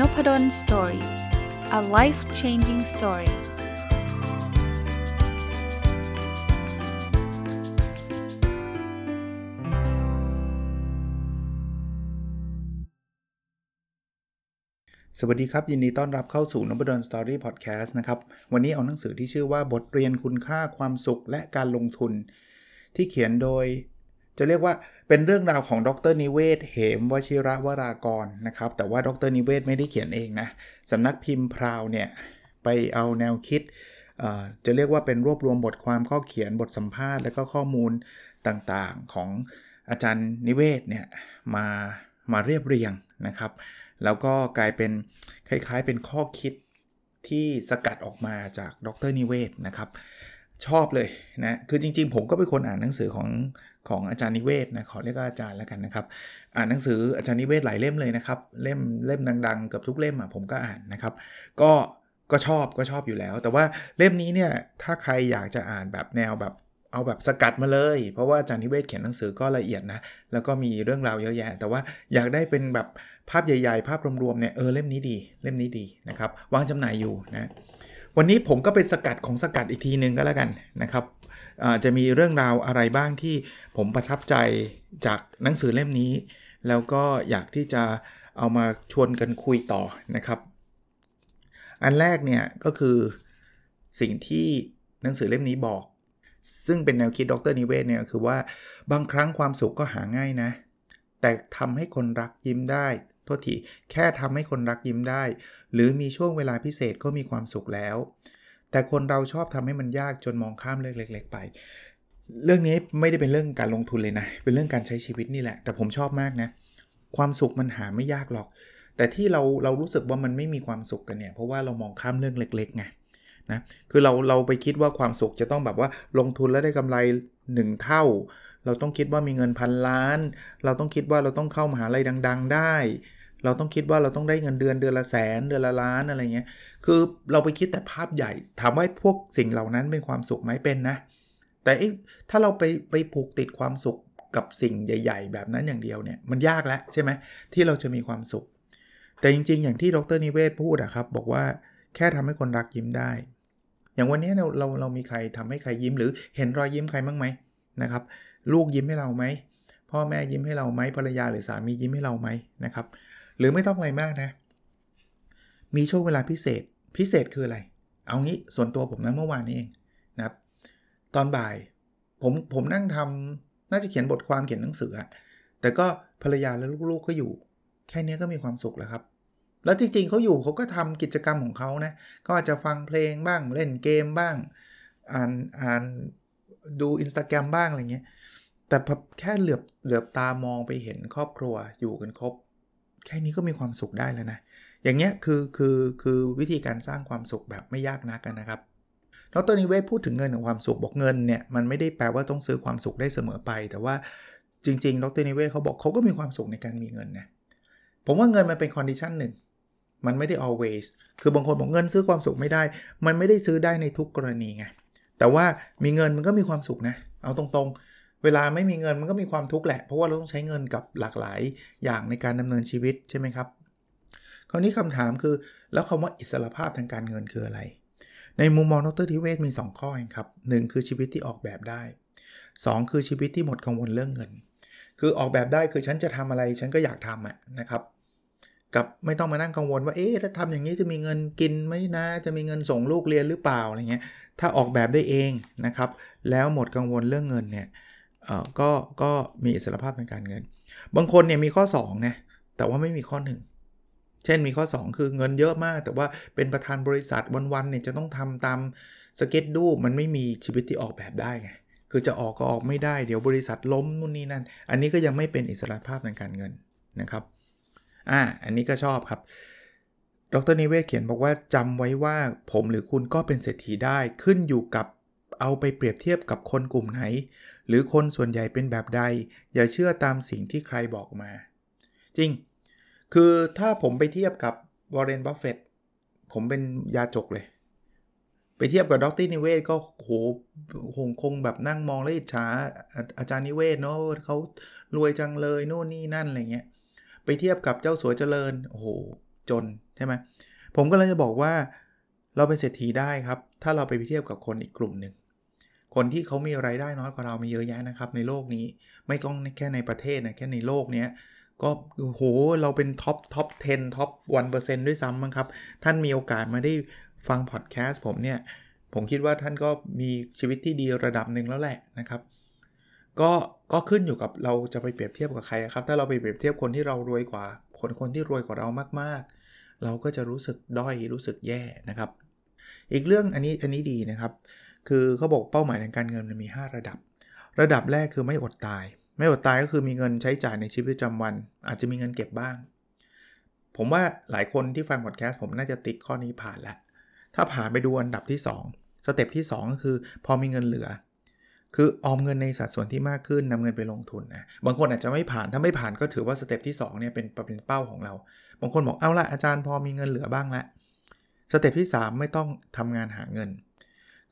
n o p ด d o สตอรี่ a life changing story สวัสดีครับ ยินดีต้อนรับเข้าสู่นบดอนสตอรี่พอดแคสต์นะครับ วันนี้เอาหนังสือที่ชื่อว่าบทเรียนคุณค่าความสุขและการลงทุน ที่เขียนโดย จะเรียกว่า เป็นเรื่องราวของดรนิเวศ เหมวชิระวรากรนะครับ แต่ว่าดรนิเวศไม่ได้เขียนเองนะสำนักพิมพ์พราวเนี่ย ไปเอาแนวคิด จะเรียกว่าเป็นรวบรวมบทความข้อเขียนบทสัมภาษณ์ และก็ข้อมูลต่างๆของอาจารย์นิเวศเนี่ยมามาเรียบเรียงนะครับ แล้วก็กลายเป็นคล้ายๆเป็นข้อคิดที่สกัดออกมาจากดรนิเวศนะครับ ชอบเลยนะ คือจริงๆ ผมก็เป็นคนอ่านหนังสือของของอาจารย์นิเวศนะ ขอเรียกว่าอาจารย์แล้วกันนะครับ อ่านหนังสืออาจารย์นิเวศหลายเล่มเลยนะครับ เล่มเล่มดังๆกับทุกเล่มอะผมก็อ่านนะครับ ก็ก็ชอบก็ชอบอยู่แล้ว แต่ว่าเล่มนี้เนี่ย ถ้าใครอยากจะอ่านแบบแนวแบบเอาแบบสกัดมาเลย เพราะว่าอาจารย์นิเวศเขียนหนังสือก็ละเอียดนะ แล้วก็มีเรื่องราวเยอะแยะ แต่ว่าอยากได้เป็นแบบภาพใหญ่ ๆ ภาพรวมๆเนี่ย เออเล่มนี้ดี เล่มนี้ดีนะครับ วางจำหน่ายอยู่นะ วันนี้ผมก็เป็นสกัดของสกัดอีกทีนึงก็แล้วกันนะครับจะมีเรื่องราวอะไรบ้างที่ผมประทับใจจากหนังสือเล่มนี้ แล้วก็อยากที่จะเอามาชวนกันคุยต่อนะครับ อันแรกเนี่ยก็คือสิ่งที่หนังสือเล่มนี้บอก ซึ่งเป็นแนวคิดดรนิเวศเนี่ยคือว่าบางครั้งความสุขก็หาง่ายนะ แต่ทำให้คนรักยิ้มได้ โทษทีแค่ทำให้คนรักยิ้มได้ หรือมีช่วงเวลาพิเศษก็มีความสุขแล้ว แต่คนเราชอบทำให้มันยากจนมองข้ามเรื่องเล็ก ๆ ไป เรื่องนี้ไม่ได้เป็นเรื่องการลงทุนเลยนะ เป็นเรื่องการใช้ชีวิตนี่แหละ แต่ผมชอบมากนะ ความสุขมันหาไม่ยากหรอก แต่ที่เราเรารู้สึกว่ามันไม่มีความสุขกันเนี่ย เพราะว่าเรามองข้ามเรื่องเล็กๆไงนะคือเราเราไปคิดว่าความสุขจะต้องแบบว่าลงทุนแล้วได้กำไร 1 เท่า เราต้องคิดว่ามีเงินพันล้าน เราต้องคิดว่าเราต้องเข้ามหาลัยดัง ๆ ได้ เราต้องคิดว่าเราต้องได้เงินเดือนเดือนละแสนเดือนละล้านอะไรเงี้ย คือเราไปคิดแต่ภาพใหญ่ ถามว่าพวกสิ่งเหล่านั้นเป็นความสุขไหมเป็นนะ แต่ถ้าเราไปไปผูกติดความสุขกับสิ่งใหญ่ ๆ แบบนั้นอย่างเดียวเนี่ยมันยากแล้วใช่ไหมที่เราจะมีความสุข แต่จริง ๆ อย่างที่ดรนิเวศพูดอะครับ บอกว่าแค่ทำให้คนรักยิ้มได้ อย่างวันนี้เราเราเรามีใครทำให้ใครยิ้มหรือเห็นรอยยิ้มใครบ้างไหมนะครับ ลูกยิ้มให้เราไหมพ่อแม่ยิ้มให้เราไหมภรรยาหรือสามียิ้มให้เราไหมนะครับ หรือไม่ต้องอะไรมากนะ มีช่วงเวลาพิเศษ พิเศษคืออะไร เอางี้ส่วนตัวผมนะเมื่อวานนี้เองนะครับ ตอนบ่าย ผมผมนั่งทำน่าจะเขียนบทความเขียนหนังสืออะแต่ก็ภรรยาและลูกๆก็อยู่ แค่นี้ก็มีความสุขแล้วครับ แล้วจริงๆเขาอยู่เขาก็ทำกิจกรรมของเขานะก็อาจจะฟังเพลงบ้างเล่นเกมบ้าง อ่านอ่านดูอินสตาแกรมบ้างอะไรเงี้ยแต่แค่เหลือบเหลือบตามองไปเห็นครอบครัวอยู่กันครบ แค่นี้ก็มีความสุขได้แล้วนะ อย่างเงี้ยคือคือคือวิธีการสร้างความสุขแบบไม่ยากนักกันนะครับดรนิเวศพูดถึงเงินของความสุขบอกเงินเนี่ยมันไม่ได้แปลว่าต้องซื้อความสุขได้เสมอไป แต่ว่าจริงๆดรนิเวศเขาบอกเขาก็มีความสุขในการมีเงินนะผมว่าเงินมันเป็น condition หนึ่งมันไม่ได้ always คือบางคนบอกเงินซื้อความสุขไม่ได้ มันไม่ได้ซื้อได้ในทุกกรณีไงแต่ว่ามีเงินมันก็มีความสุขนะ เอาตรงๆ เวลาไม่มีเงินมันก็มีความทุกข์แหละ เพราะว่าเราต้องใช้เงินกับหลากหลายอย่างในการดำเนินชีวิตใช่ไหมครับ คราวนี้คำถามคือ แล้วคำว่าอิสรภาพทางการเงินคืออะไร ในมุมมองดรนิเวศมี 2 ข้อเองครับคือชีวิตที่ออกแบบได้ 2 คือชีวิตที่หมดกังวลเรื่องเงิน คือออกแบบได้คือฉันจะทำอะไรฉันก็อยากทำอะนะครับกับไม่ต้องมานั่งกังวลว่า เอ๊ะ ถ้าทำอย่างนี้จะมีเงินกินไหมนะ จะมีเงินส่งลูกเรียนหรือเปล่าอะไรเงี้ย ถ้าออกแบบได้เองนะครับ แล้วหมดกังวลเรื่องเงินเนี่ย ก็ก็มีอิสรภาพทางการเงิน บางคนเนี่ยมีข้อ2นะแต่ว่าไม่มีข้อ 1 เช่นมีข้อ 2 คือเงินเยอะมาก แต่ว่าเป็นประธานบริษัทวันๆเนี่ยจะต้องทำตามสเก็ตดูมันไม่มีชีวิตที่ออกแบบได้ไงคือจะออกก็ออกไม่ได้เดี๋ยวบริษัทล้มนู่นนี่นั่น อันนี้ก็ยังไม่เป็นอิสรภาพทางการเงินนะครับอ่าอันนี้ก็ชอบครับดรนิเวศเขียนบอกว่าจำไว้ว่าผมหรือคุณก็เป็นเศรษฐีได้ขึ้นอยู่กับ เอาไปเปรียบเทียบกับคนกลุ่มไหน หรือคนส่วนใหญ่เป็นแบบใด อย่าเชื่อตามสิ่งที่ใครบอกมา จริง คือถ้าผมไปเทียบกับวอร์เรนบัฟเฟตผมเป็นยาจกเลย ไปเทียบกับดรนิเวศก็โหคงคงแบบนั่งมองแล้วอิจฉาอาจารย์นิเวศเนาะเขารวยจังเลยโน่นนี่นั่นอะไรเงี้ยไปเทียบกับเจ้าสัวเจริญโอ้โหจนใช่ไหมผมก็เลยจะบอกว่าเราเป็นเศรษฐีได้ครับ ถ้าเราไปเทียบกับคนอีกกลุ่มหนึ่ง คนที่เขามีรายได้น้อยกว่าเรามีเยอะแยะนะครับในโลกนี้ไม่ต้องแค่ในประเทศนะแค่ในโลกนี้ก็โหเราเป็น top top 10 top 1%ด้วยซ้ำมั้งครับ ท่านมีโอกาสมาได้ฟังพอดแคสต์ผมเนี่ย ผมคิดว่าท่านก็มีชีวิตที่ดีระดับหนึ่งแล้วแหละนะครับ ก็ก็ขึ้นอยู่กับเราจะไปเปรียบเทียบกับใครครับ ถ้าเราไปเปรียบเทียบคนที่เรารวยกว่าคนคนที่รวยกว่าเรามากๆ เราก็จะรู้สึกด้อยรู้สึกแย่นะครับ อีกเรื่องอันนี้อันนี้ดีนะครับ คือเขาบอกเป้าหมายในการเงินมันมี 5 ระดับ ระดับแรกคือไม่อดตาย ไม่อดตายก็คือมีเงินใช้จ่ายในชีวิตประจำวัน อาจจะมีเงินเก็บบ้าง ผมว่าหลายคนที่ฟังพอดแคสต์ผมน่าจะติ๊กข้อนี้ผ่านแล้วถ้าผ่านไปดูอันดับที่ 2 step ที่ 2 ก็คือพอมีเงินเหลือ คือออมเงินในสัดส่วนที่มากขึ้นนำเงินไปลงทุนนะบางคนอาจจะไม่ผ่านถ้าไม่ผ่านก็ถือว่า step ที่2เนี่ยเป็นเป็นเป้าของเรา บางคนบอกเอาละอาจารย์พอมีเงินเหลือบ้างละstep ที่ 3 ไม่ต้องทำงานหาเงิน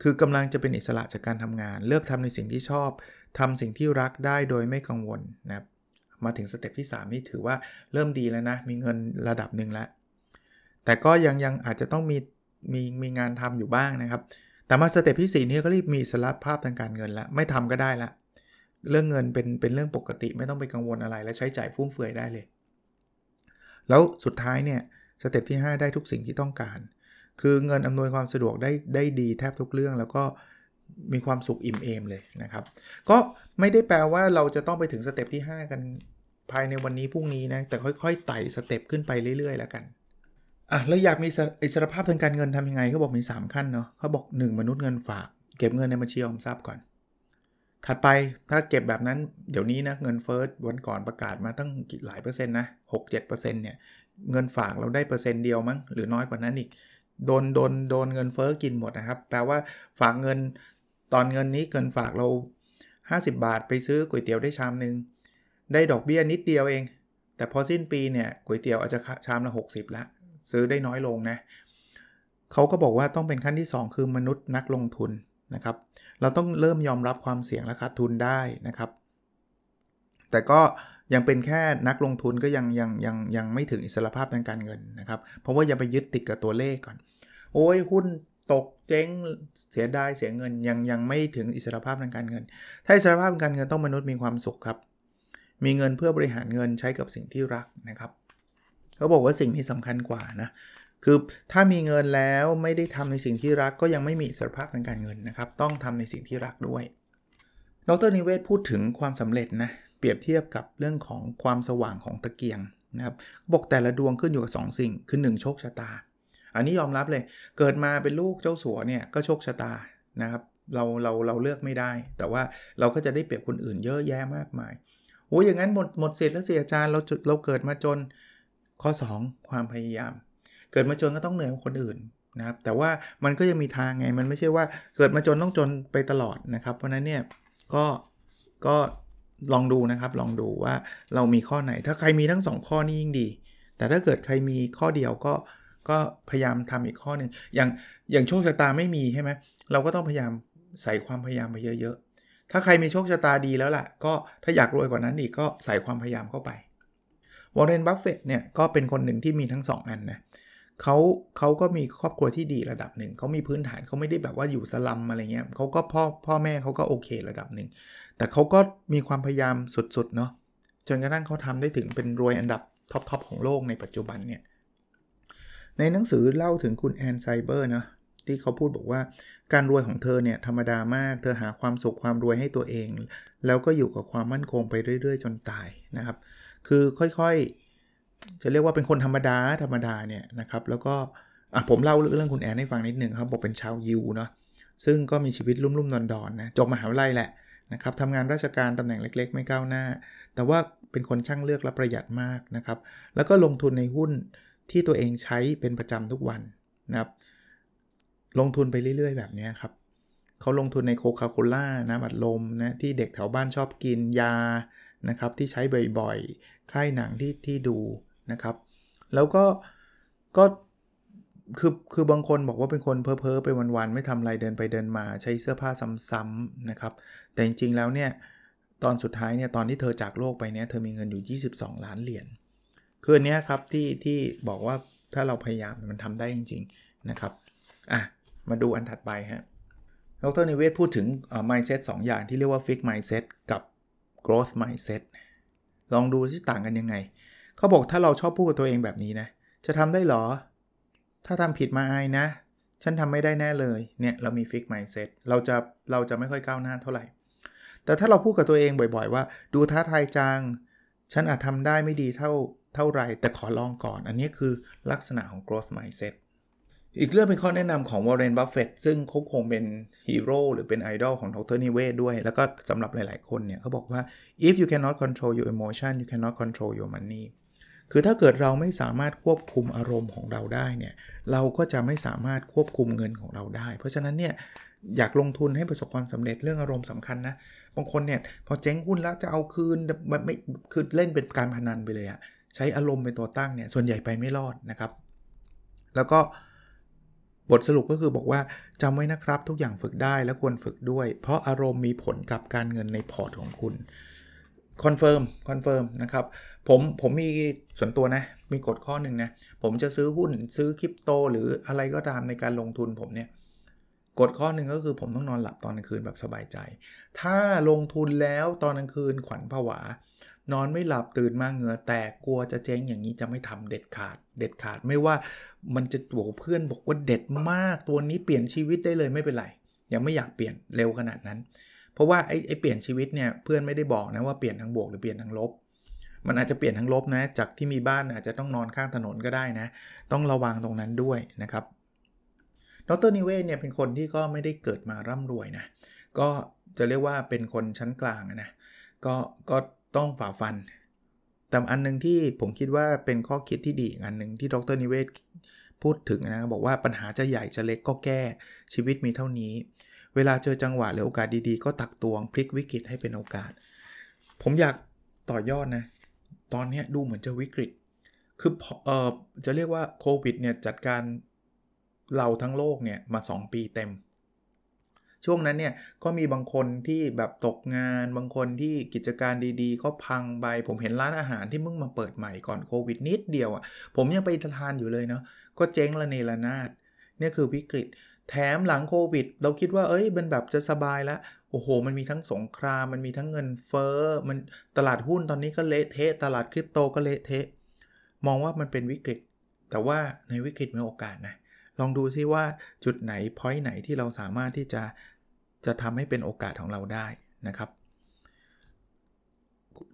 คือกำลังจะเป็นอิสระจากการทำงาน เลือกทำในสิ่งที่ชอบทำสิ่งที่รักได้โดยไม่กังวลนะครับมาถึง step ที่ 3 นี่ถือว่าเริ่มดีแล้วนะ มีเงินระดับหนึ่งแล้ว แต่ก็ยังยังอาจจะต้องมีมีมีงานทำอยู่บ้างนะครับ แต่มา step ที่ 4 นี่ก็เริ่มมีอิสรภาพทางการเงินแล้ว ไม่ทำก็ได้ละ เรื่องเงินเป็นเป็นเรื่องปกติไม่ต้องไปกังวลอะไร และใช้จ่ายฟุ่มเฟือยได้เลย แล้วสุดท้ายเนี่ย step ที่ 5 ได้ทุกสิ่งที่ต้องการ คือเงินอำนวยความสะดวกได้ได้ดีแทบทุกเรื่องแล้วก็มีความสุขอิ่มเอมเลยนะครับ ก็ไม่ได้แปลว่าเราจะต้องไปถึง step ที่ 5 กันภายในวันนี้พรุ่งนี้นะ แต่ค่อยๆไต่ step ขึ้นไปเรื่อยๆ แล้วกันอะแล้วอยากมีอิสรภาพทางการเงินทำยังไงเขาบอกมี 3 ขั้นเนาะเขาบอก 1 มนุษย์เงินฝาก เก็บเงินในบัญชีออมทรัพย์ก่อน ถัดไปถ้าเก็บแบบนั้นเดี๋ยวนี้นะเงินเฟิร์สวันก่อนประกาศมาตั้งหลายเปอร์เซ็นต์นะหกเจ็ดเปอร์เซ็นต์เนี่ยเงินฝากเราได้เปอร์เซ็นต์เดียวมั้งหรือน้อยกว่านั้นอีก โดนโดนโดนเงินเฟ้อกินหมดนะครับ แปลว่าฝากเงินตอนเงินนี้เงินฝากเรา 50 บาทไปซื้อก๋วยเตี๋ยวได้ชามหนึ่งได้ดอกเบี้ยนิดเดียวเอง แต่พอสิ้นปีเนี่ยก๋วยเตี๋ยวอาจจะชามละ 60 ละ ซื้อได้น้อยลงนะเขาก็บอกว่าต้องเป็นขั้นที่ 2 คือมนุษย์นักลงทุนนะครับ เราต้องเริ่มยอมรับความเสี่ยงและขาดทุนได้นะครับ แต่ก็ ยังเป็นแค่นักลงทุนก็ยังยังยังยังไม่ถึงอิสรภาพทางการเงินนะครับ เพราะว่าอย่าไปยึดติดกับตัวเลขก่อน โอ้ยหุ้นตกเจ๊งเสียดายเสียเงินยังยังไม่ถึงอิสรภาพทางการเงิน ถ้าอิสรภาพทางการเงินต้องมนุษย์มีความสุขครับ มีเงินเพื่อบริหารเงินใช้กับสิ่งที่รักนะครับเขาบอกว่าสิ่งนี้สำคัญกว่านะคือถ้ามีเงินแล้วไม่ได้ทำในสิ่งที่รักก็ยังไม่มีอิสรภาพทางการเงินนะครับ ต้องทำในสิ่งที่รักด้วย ดรนิเวศพูดถึงความสำเร็จนะ ปรียบเทียบกับเรื่องของความสว่างของตะเกียงนะครับบอกแต่ละดวงขึ้นอยู่กับ 2 สิ่ง คือ 1 โชคชะตา อันนี้ยอมรับเลย เกิดมาเป็นลูกเจ้าสัวเนี่ยก็โชคชะตานะครับเราเราเราเลือกไม่ได้ แต่ว่าเราก็จะได้เปรียบคนอื่นเยอะแยะมากมายโอ้ยอย่างนั้นหมดหมดสิทธิ์แล้วเสียอาจารย์เราเราเกิดมาจนข้อ 2 ความพยายาม เกิดมาจนก็ต้องเหนื่อยกว่าคนอื่นนะครับแต่ว่ามันก็ยังมีทางไงมันไม่ใช่ว่าเกิดมาจนต้องจนไปตลอดนะครับ เพราะนั้นเนี่ยก็ก็ ลองดูนะครับ ลองดูว่าเรามีข้อไหน ถ้าใครมีทั้ง 2 ข้อนี้ยิ่งดี แต่ถ้าเกิดใครมีข้อเดียวก็ก็พยายามทำอีกข้อหนึ่งอย่างอย่างโชคชะตาไม่มีใช่ไหมเราก็ต้องพยายามใส่ความพยายามไปเยอะๆ ถ้าใครมีโชคชะตาดีแล้วล่ะ ก็ถ้าอยากรวยกว่านั้นอีกก็ใส่ความพยายามเข้าไปวอร์เรนบัฟเฟตเนี่ยก็เป็นคนหนึ่งที่มีทั้ง 2 อันนะเขาเขาก็มีครอบครัวที่ดีระดับหนึ่งเขามีพื้นฐานเขาไม่ได้แบบว่าอยู่สลัมอะไรเงี้ยเขาก็พ่อพ่อแม่เขาก็โอเคระดับหนึ่ง แต่เขาก็มีความพยายามสุดๆเนาะจนกระทั่งเขาทำได้ถึงเป็นรวยอันดับ top ๆของโลกในปัจจุบันเนี่ยในหนังสือเล่าถึงคุณแอนไชเบอร์นะที่เขาพูดบอกว่าการรวยของเธอเนี่ยธรรมดามาก เธอหาความสุขความรวยให้ตัวเอง แล้วก็อยู่กับความมั่นคงไปเรื่อย ๆ จนตายนะครับ คือค่อยๆ จะเรียกว่าเป็นคนธรรมดาธรรมดาเนี่ยนะครับ แล้วก็อะผมเล่าเรื่องคุณแอนให้ฟังนิดนึงครับบอกเป็นชาวยิวเนาะซึ่งก็มีชีวิตลุ่มๆดอนๆนะจบมหาวิทยาลัยแหละ นะครับทำงานราชการตำแหน่งเล็ก ๆ ไม่ก้าวหน้า แต่ว่าเป็นคนช่างเลือกและประหยัดมากนะครับ แล้วก็ลงทุนในหุ้นที่ตัวเองใช้เป็นประจำทุกวันนะครับ ลงทุนไปเรื่อย ๆ แบบนี้ครับเขาลงทุนในโคคาโคล่านะบัดลมนะที่เด็กแถวบ้านชอบกินยานะครับที่ใช้บ่อยๆ ค่ายหนังที่ที่ดูนะครับ แล้วก็ก็ คือคือบางคนบอกว่าเป็นคนเพ้อเพ้อไปวันๆ ไม่ทำอะไรเดินไปเดินมาใช้เสื้อผ้าซ้ำๆนะครับ แต่จริงๆแล้วเนี่ย ตอนสุดท้ายเนี่ย ตอนที่เธอจากโลกไปเนี่ย เธอมีเงินอยู่ 22 ล้านเหรียญคืออันนี้ครับที่ที่บอกว่าถ้าเราพยายามมันทำได้จริง ๆนะครับอะมาดูอันถัดไปฮะดรนิเวศพูดถึง mindset 2 อย่างที่เรียกว่า fix mindset กับ growth mindset ลองดูที่ต่างกันยังไง เขาบอกถ้าเราชอบพูดกับตัวเองแบบนี้นะ จะทำได้หรอ ถ้าทำผิดมาอายนะ ฉันทำไม่ได้แน่เลย เนี่ยเรามี fix mindset เราจะเราจะไม่ค่อยก้าวหน้าเท่าไหร่ แต่ถ้าเราพูดกับตัวเองบ่อย ๆ ว่า ดูท้าทายจัง ฉันอาจทำได้ไม่ดีเท่าเท่าไร แต่ขอลองก่อน อันนี้คือลักษณะของ growth mindset อีกเรื่องเป็นข้อแนะนำของวอร์เรนบัฟเฟตซึ่งเขาคงเป็นฮีโร่หรือเป็นไอดอลของดรนิเวศด้วย แล้วก็สำหรับหลาย ๆ คนเนี่ยเขาบอกว่า if you cannot control your emotion you cannot control your money คือถ้าเกิดเราไม่สามารถควบคุมอารมณ์ของเราได้เนี่ยเราก็จะไม่สามารถควบคุมเงินของเราได้ เพราะฉะนั้นเนี่ยอยากลงทุนให้ประสบความสำเร็จเรื่องอารมณ์สำคัญนะบางคนเนี่ยพอเจ๊งหุ้นแล้วจะเอาคืนไม่คือเล่นเป็นการพนันไปเลยอะใช้อารมณ์เป็นตัวตั้งเนี่ยส่วนใหญ่ไปไม่รอดนะครับ แล้วก็บทสรุปก็คือบอกว่าจำไว้นะครับทุกอย่างฝึกได้และควรฝึกด้วย เพราะอารมณ์มีผลกับการเงินในพอร์ตของคุณ confirm confirm นะครับผมผมมีส่วนตัวนะ มีกฎข้อหนึ่งนะ ผมจะซื้อหุ้นซื้อคริปโต หรืออะไรก็ตามในการลงทุนผมเนี่ยกฎข้อหนึ่งก็คือผมต้องนอนหลับตอนกลางคืนแบบสบายใจ ถ้าลงทุนแล้วตอนกลางคืนขวัญผวา นอนไม่หลับตื่นมาเหงื่อแตกกลัวจะเจ๊งอย่างนี้จะไม่ทำเด็ดขาด เด็ดขาดไม่ว่ามันจะตัวเพื่อนบอกว่าเด็ดมากตัวนี้เปลี่ยนชีวิตได้เลยไม่เป็นไรยังไม่อยากเปลี่ยนเร็วขนาดนั้น เพราะว่าไอ้ไอเปลี่ยนชีวิตเนี่ยเพื่อนไม่ได้บอกนะว่าเปลี่ยนทั้งบวกหรือเปลี่ยนทั้งลบ มันอาจจะเปลี่ยนทั้งลบนะ จากที่มีบ้านอาจจะต้องนอนข้างถนนก็ได้นะ ต้องระวังตรงนั้นด้วยนะครับดรนิเวศเนี่ยเป็นคนที่ก็ไม่ได้เกิดมาร่ำรวยนะ ก็จะเรียกว่าเป็นคนชั้นกลางนะ ก็ก็ต้องฝ่าฟัน แต่อันนึงที่ผมคิดว่าเป็นข้อคิดที่ดีอันหนึ่งที่ดรนิเวศพูดถึงนะ บอกว่าปัญหาจะใหญ่จะเล็กก็แก้ชีวิตมีเท่านี้ เวลาเจอจังหวะหรือโอกาสดีๆ ก็ตักตวงพลิกวิกฤตให้เป็นโอกาส ผมอยากต่อยอดนะ ตอนนี้ดูเหมือนจะวิกฤต คือเออจะเรียกว่าโควิดเนี่ยจัดการเราทั้งโลกเนี่ยมา 2 ปีเต็ม ช่วงนั้นเนี่ยก็มีบางคนที่แบบตกงาน บางคนที่กิจการดีๆ ก็พังไป ผมเห็นร้านอาหารที่มึงมาเปิดใหม่ก่อนโควิดนิดเดียวอะ่ะ ผมยังไปทานอยู่เลยเนาะ ก็เจ๊งละเนระนาดนี่ยคือวิกฤต แถมหลังโควิด เราคิดว่าเอ้ยมันแบบจะสบายแล้วโอ้โห มันมีทั้งสงคราม มันมีทั้งเงินเฟ้อ มันตลาดหุ้นตอนนี้ก็เละเทะ ตลาดคริปโตก็เละเทะ มองว่ามันเป็นวิกฤต แต่ว่าในวิกฤตมีโอกาสนะ ลองดูซิว่าจุดไหน point ไหนที่เราสามารถที่จะจะทำให้เป็นโอกาสของเราได้นะครับ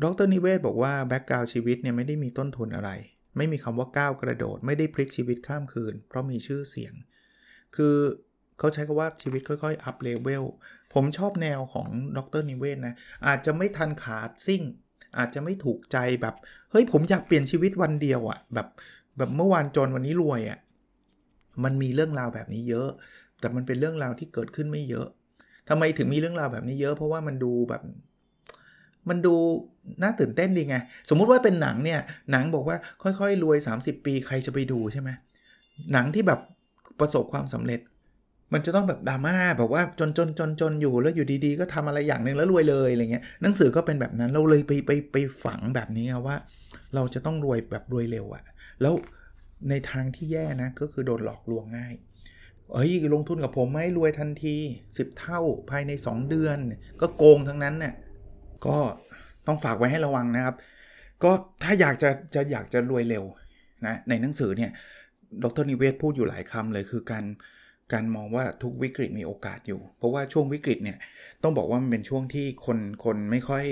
ดรนิเวศบอกว่า background ชีวิตเนี่ยไม่ได้มีต้นทุนอะไร ไม่มีคำว่าก้าวกระโดด ไม่ได้พลิกชีวิตข้ามคืน เพราะมีชื่อเสียง คือเขาใช้คำว่าชีวิตค่อยๆ up level ผมชอบแนวของดรนิเวศนะ อาจจะไม่ทันขาซิ่ง อาจจะไม่ถูกใจแบบ เฮ้ยผมอยากเปลี่ยนชีวิตวันเดียวอะ่ะแบบแบบเมื่อวานจนวันนี้รวยอะ่ะมันมีเรื่องราวแบบนี้เยอะ แต่มันเป็นเรื่องราวที่เกิดขึ้นไม่เยอะทำไมถึงมีเรื่องราวแบบนี้เยอะ เพราะว่ามันดูแบบมันดูน่าตื่นเต้นดีไง สมมุติว่าเป็นหนังเนี่ย หนังบอกว่าค่อยๆ รวย 30 ปีใครจะไปดูใช่ไหมหนังที่แบบ ประสบความสำเร็จ มันจะต้องแบบดราม่าแบบว่าจนจนจนจนอยู่แล้วอยู่ดีๆ ก็ทำอะไรอย่างหนึ่งแล้วรวยเลยอะไรเงี้ยหนังสือก็เป็นแบบนั้นเราเลยไปไปไปฝังแบบนี้ว่า เราจะต้องรวยแบบรวยเร็วอะแล้วในทางที่แย่นะก็คือโดนหลอกลวงง่ายเอ้ยลงทุนกับผมไม่รวยทันที 10 เท่าภายใน 2 เดือน ก็โกงทั้งนั้นเนี่ยก็ต้องฝากไว้ให้ระวังนะครับ ก็ถ้าอยากจะจะอยากจะรวยเร็วนะในหนังสือเนี่ย ดรนิเวศพูดอยู่หลายคำเลยคือการการมองว่าทุกวิกฤตมีโอกาสอยู่ เพราะว่าช่วงวิกฤตเนี่ยต้องบอกว่ามันเป็นช่วงที่คนคนไม่ค่อย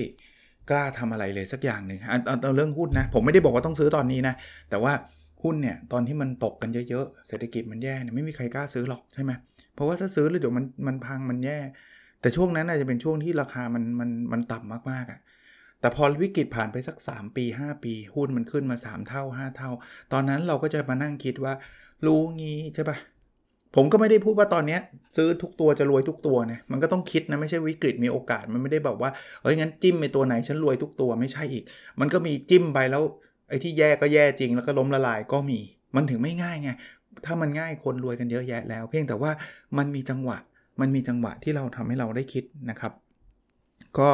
กล้าทำอะไรเลยสักอย่างหนึ่งเอาเอาเรื่องหุ้นนะ ผมไม่ได้บอกว่าต้องซื้อตอนนี้นะ แต่ว่าหุ้นเนี่ยตอนที่มันตกกันเยอะๆ เศรษฐกิจมันแย่เนี่ยไม่มีใครกล้าซื้อหรอกใช่ไหมเพราะว่าถ้าซื้อแล้วเดี๋ยวมันมันพังมันแย่ แต่ช่วงนั้นอาจจะเป็นช่วงที่ราคามันมันมันต่ำมากๆอะ่ะ แต่พอวิกฤตผ่านไปสัก 3 ปี 5 ปี หุ้นมันขึ้นมา 3 เท่า 5 เท่า ตอนนั้นเราก็จะมานั่งคิดว่า รู้งี้ใช่ปะผมก็ไม่ได้พูดว่าตอนนี้ซื้อทุกตัวจะรวยทุกตัวนะมันก็ต้องคิดนะไม่ใช่วิกฤตมีโอกาสมันไม่ได้แบบว่าเอ้ยงั้นจิ้มไปตัวไหนฉันรวยทุกตัวไม่ใช่อีก มันก็มีจิ้มไปแล้วไอ้ที่แย่ก็แย่จริงแล้วก็ล้มละลายก็มีมันถึงไม่ง่ายไงถ้ามันง่ายคนรวยกันเยอะแยะแล้ว เพียงแต่ว่ามันมีจังหวะ มันมีจังหวะที่เราทำให้เราได้คิดนะครับ ก็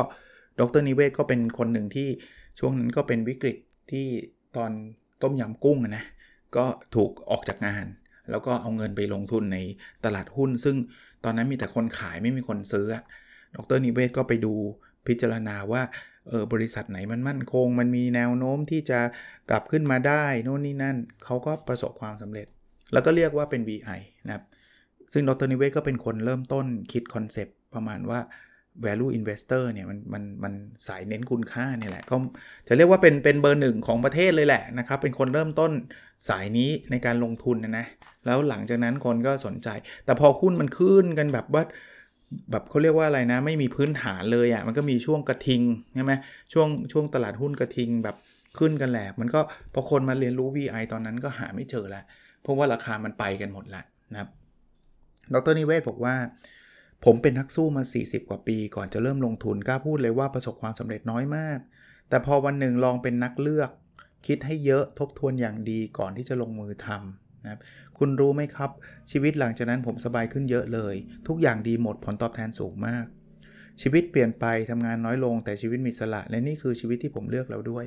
ดรนิเวศก็เป็นคนหนึ่งที่ช่วงนั้นก็เป็นวิกฤตที่ตอนต้มยำกุ้งนะก็ถูกออกจากงาน แล้วก็เอาเงินไปลงทุนในตลาดหุ้น ซึ่งตอนนั้นมีแต่คนขายไม่มีคนซื้อ ดรนิเวศก็ไปดูพิจารณาว่าเออบริษัทไหนมันมั่นคง มันมีแนวโน้มที่จะกลับขึ้นมาได้โน่นนี่นั่นเขาก็ประสบความสำเร็จ แล้วก็เรียกว่าเป็น VI นะครับซึ่งดรนิเวศก็เป็นคนเริ่มต้นคิดคอนเซปต์ประมาณว่า value investor เนี่ยมันมันมันสายเน้นคุณค่าเนี่ยแหละ ก็จะเรียกว่าเป็นเป็นเบอร์หนึ่งของประเทศเลยแหละนะครับ เป็นคนเริ่มต้นสายนี้ในการลงทุนนะนะแล้วหลังจากนั้นคนก็สนใจ แต่พอหุ้นมันขึ้นกันแบบว่าแบบเขาเรียกว่าอะไรนะ ไม่มีพื้นฐานเลยอะ่ะมันก็มีช่วงกระทิงใช่ไหมช่วงช่วงตลาดหุ้นกระทิงแบบขึ้นกันแหละมันก็พอคนมาเรียนรู้ VI ตอนนั้นก็หาไม่เจอล้วเพราะว่าราคามันไปกันหมดล้วนะครับดรนิเวศบอกว่า ผมเป็นนักสู้มา 40 กว่าปี ก่อนจะเริ่มลงทุนกล้าพูดเลยว่าประสบความสำเร็จน้อยมาก แต่พอวันหนึ่งลองเป็นนักเลือก คิดให้เยอะทบทวนอย่างดีก่อนที่จะลงมือทำนะครับคุณรู้ไหมครับ ชีวิตหลังจากนั้นผมสบายขึ้นเยอะเลย ทุกอย่างดีหมดผลตอบแทนสูงมาก ชีวิตเปลี่ยนไปทำงานน้อยลงแต่ชีวิตมีอิสระ และนี่คือชีวิตที่ผมเลือกแล้วด้วย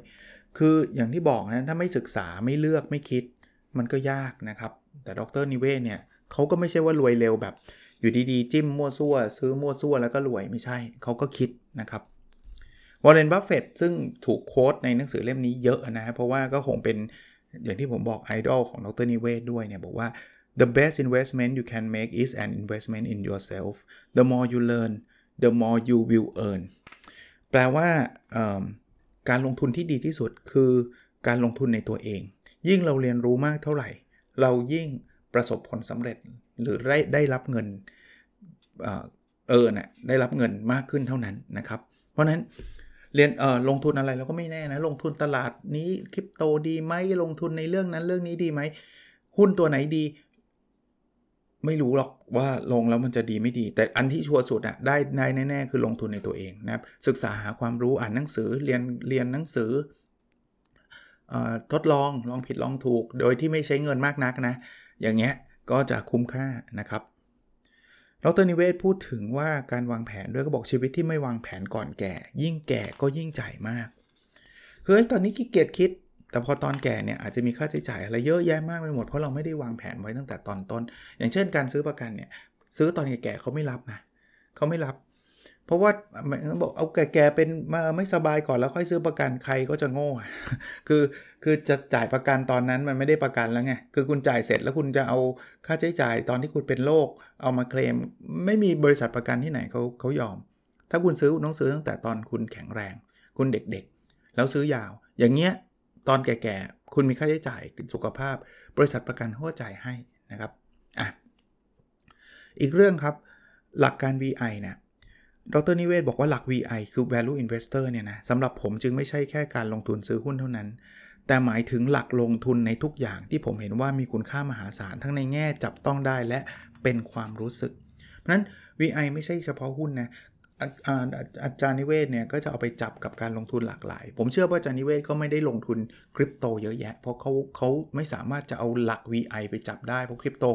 คืออย่างที่บอกนะถ้าไม่ศึกษาไม่เลือกไม่คิด มันก็ยากนะครับ แต่ดรนิเวศเนี่ยเขาก็ไม่ใช่ว่ารวยเร็วแบบ อยู่ดีๆ จิ้มมั่วซั่ว ซื้อมั่วซั่วแล้วก็รวยไม่ใช่เขาก็คิดนะครับวอร์เรนบัฟเฟตซึ่งถูก quote ในหนังสือเล่มนี้เยอะนะ เพราะว่าก็คงเป็นอย่างที่ผมบอกไอดอลของดรนิเวศด้วยเนี่ยบอกว่า the best investment you can make is an investment in yourself the more you learn the more you will earn แปลว่าการลงทุนที่ดีที่สุดคือการลงทุนในตัวเอง ยิ่งเราเรียนรู้มากเท่าไหร่ เรายิ่งประสบผลสำเร็จ หรือได้ได้รับเงินเออนะ่ะได้รับเงินมากขึ้นเท่านั้นนะครับ เพราะนั้นเรียนเออลงทุนอะไรเราก็ไม่แน่นะ ลงทุนตลาดนี้คริปโตดีไหมลงทุนในเรื่องนั้นเรื่องนี้ดีไหมหุ้นตัวไหนดี ไม่รู้หรอกว่าลงแล้วมันจะดีไม่ดี แต่อันที่ชัวร์สุดอะได้ได้แน่ๆคือลงทุนในตัวเองนะครับศึกษาหาความรู้อ่านหนังสือเรียนเรียนหนังสืออทดลองลองผิดลองถูก โดยที่ไม่ใช้เงินมากนักนะ อย่างเงี้ย ก็จะคุ้มค่านะครับดรนิเวศพูดถึงว่าการวางแผนด้วยก็บอกชีวิตที่ไม่วางแผนก่อนแก่ ยิ่งแก่ก็ยิ่งจ่ายมากคือตอนนี้ขี้เกียจคิด แต่พอตอนแก่เนี่ยอาจจะมีค่าใช้จ่ายอะไรเยอะแยะมากไปหมดเพราะเราไม่ได้วางแผนไว้ตั้งแต่ตอนต้น อย่างเช่นการซื้อประกันเนี่ยซื้อตอนแก่เขาไม่รับนะเขาไม่รับ เพราะว่าบอกเอาแก่ๆเป็นมาไม่สบายก่อนแล้วค่อยซื้อประกันใครก็จะโง่ คือคือจะจ่ายประกันตอนนั้นมันไม่ได้ประกันแล้วไง คือคุณจ่ายเสร็จแล้วคุณจะเอาค่าใช้จ่ายตอนที่คุณเป็นโรคเอามาเคลม ไม่มีบริษัทประกันที่ไหนเขาเขายอม ถ้าคุณซื้อต้องซื้อตั้งแต่ตอนคุณแข็งแรง คุณเด็กๆ แล้วซื้อยาว อย่างเงี้ยตอนแก่ๆ คุณมีค่าใช้จ่ายสุขภาพ บริษัทประกันเขาจ่ายให้นะครับอะอีกเรื่องครับหลักการ VI เนี่ย ดรนิเวศบอกว่าหลัก VI คือ value investor เนี่ยนะสำหรับผมจึงไม่ใช่แค่การลงทุนซื้อหุ้นเท่านั้น แต่หมายถึงหลักลงทุนในทุกอย่างที่ผมเห็นว่ามีคุณค่ามหาศาลทั้งในแง่จับต้องได้และเป็นความรู้สึก เพราะนั้น VI ไม่ใช่เฉพาะหุ้นนะอาจารย์นิเวศเนี่ยก็จะเอาไปจับกับการลงทุนหลากหลาย ผมเชื่อว่าอาจารย์นิเวศก็ไม่ได้ลงทุนคริปโตเยอะแยะ เพราะเขาเขาไม่สามารถจะเอาหลัก VI ไปจับได้ เพราะคริปโต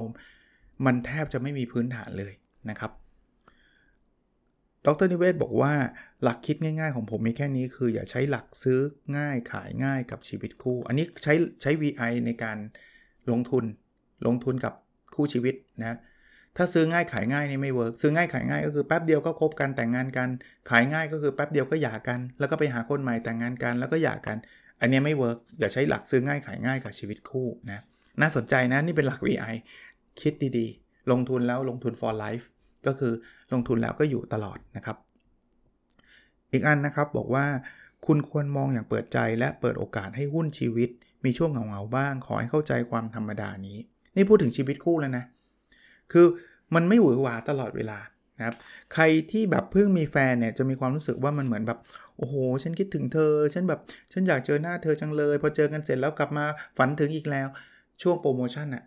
มันแทบจะไม่มีพื้นฐานเลยนะครับ ดรนิเวศบอกว่าหลักคิดง่ายๆของผมมีแค่นี้คืออย่าใช้หลักซื้อง่ายขายง่ายกับชีวิตคู่ อันนี้ใช้ใช้ VI ในการลงทุน ลงทุนกับคู่ชีวิตนะถ้าซื้อง่ายขายง่ายนี่ไม่ work ซื้อง่ายขายง่ายก็คือแป๊บเดียวก็คบกันแต่งงานกัน ขายง่ายก็คือแป๊บเดียวก็หย่ากัน แล้วก็ไปหาคนใหม่แต่งงานกันแล้วก็หย่ากัน อันนี้ไม่ work อย่าใช้หลักซื้อง่ายขายง่ายกับชีวิตคู่นะน่าสนใจนะนี่เป็นหลัก VI คิดดีๆ ลงทุนแล้วลงทุน for life ก็คือลงทุนแล้วก็อยู่ตลอดนะครับ อีกอันนะครับบอกว่า คุณควรมองอย่างเปิดใจและเปิดโอกาสให้หุ้นชีวิต มีช่วงเหงาๆบ้าง ขอให้เข้าใจความธรรมดานี้ นี่พูดถึงชีวิตคู่แล้วนะ คือมันไม่หวือหวาตลอดเวลานะครับใครที่แบบเพิ่งมีแฟนเนี่ยจะมีความรู้สึกว่ามันเหมือนแบบโอ้โห ฉันคิดถึงเธอ ฉันแบบฉันอยากเจอหน้าเธอจังเลย พอเจอกันเสร็จแล้วกลับมาฝันถึงอีกแล้ว ช่วงโปรโมชั่นอะ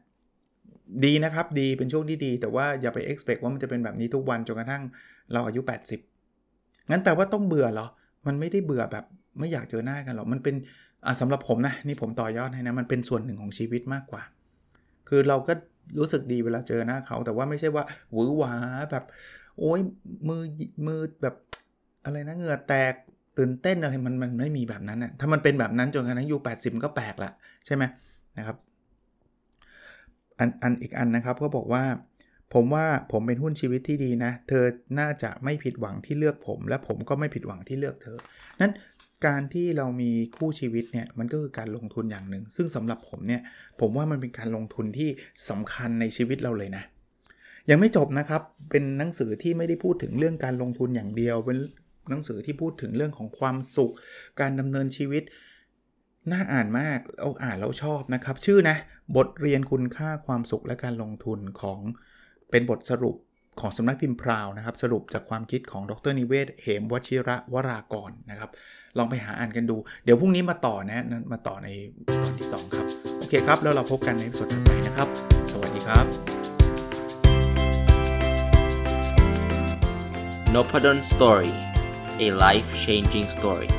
ดีนะครับดีเป็นช่วงที่ดี แต่ว่าอย่าไป expect ว่ามันจะเป็นแบบนี้ทุกวันจนกระทั่งเราอายุ 80 งั้นแปลว่าต้องเบื่อเหรอ มันไม่ได้เบื่อแบบไม่อยากเจอหน้ากันหรอกมันเป็นสำหรับผมนะนี่ผมต่อยอดให้นะมันเป็นส่วนหนึ่งของชีวิตมากกว่า คือเราก็รู้สึกดีเวลาเจอหน้าเขา แต่ว่าไม่ใช่ว่าหวือหวาแบบ โอ้ยมือมือแบบอะไรนะเหงื่อแตกตื่นเต้นอะไรมันมันไม่มีแบบนั้นนะถ้ามันเป็นแบบนั้นจนกระทั่งอายุ80 ก็แปลกละใช่ไหมนะครับ อันอันอีกอันนะครับก็บอกว่า ผมว่าผมเป็นหุ้นชีวิตที่ดีนะ เธอน่าจะไม่ผิดหวังที่เลือกผม และผมก็ไม่ผิดหวังที่เลือกเธอ นั้นการที่เรามีคู่ชีวิตเนี่ยมันก็คือการลงทุนอย่างหนึ่ง ซึ่งสำหรับผมเนี่ยผมว่ามันเป็นการลงทุนที่สำคัญในชีวิตเราเลยนะ ยังไม่จบนะครับ เป็นหนังสือที่ไม่ได้พูดถึงเรื่องการลงทุนอย่างเดียว เป็นหนังสือที่พูดถึงเรื่องของความสุข การดำเนินชีวิต น่าอ่านมากเอาอ่านแล้วชอบนะครับ ชื่อนะ บทเรียนคุณค่าความสุขและการลงทุนของเป็นบทสรุปของสำนักพิมพ์พราวนะครับ สรุปจากความคิดของดรนิเวศ เหมวชิระวรากรนะครับ ลองไปหาอ่านกันดู เดี๋ยวพรุ่งนี้มาต่อนะมาต่อในตอนที่ 2 ครับ โอเคครับ แล้วเราพบกันในส่วนถัดไปนะครับ สวัสดีครับ n o p a d o n Story a life changing story